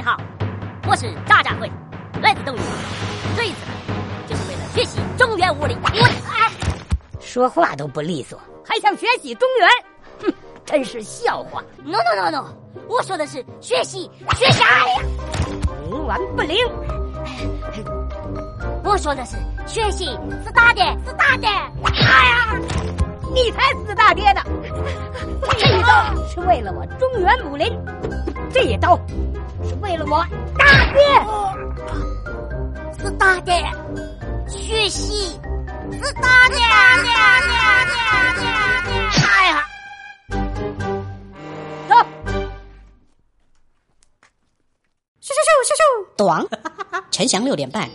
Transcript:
你好，我是渣渣辉，来自斗鱼，这一次就是为了学习中原武林。我啊，说话都不利索，还想学习中原？哼，真是笑话！No no no no，我说的是学习学啥。呀，冥顽不灵。我说的是学习是大的，是大的。哎呀，你才是大爹呢！这一刀是为了我中原武林，这一刀是为了我大爹，是大的。学习是大爹，大的，大的，大的。哎呀，走，咻咻咻咻咻，短，陈翔六点半。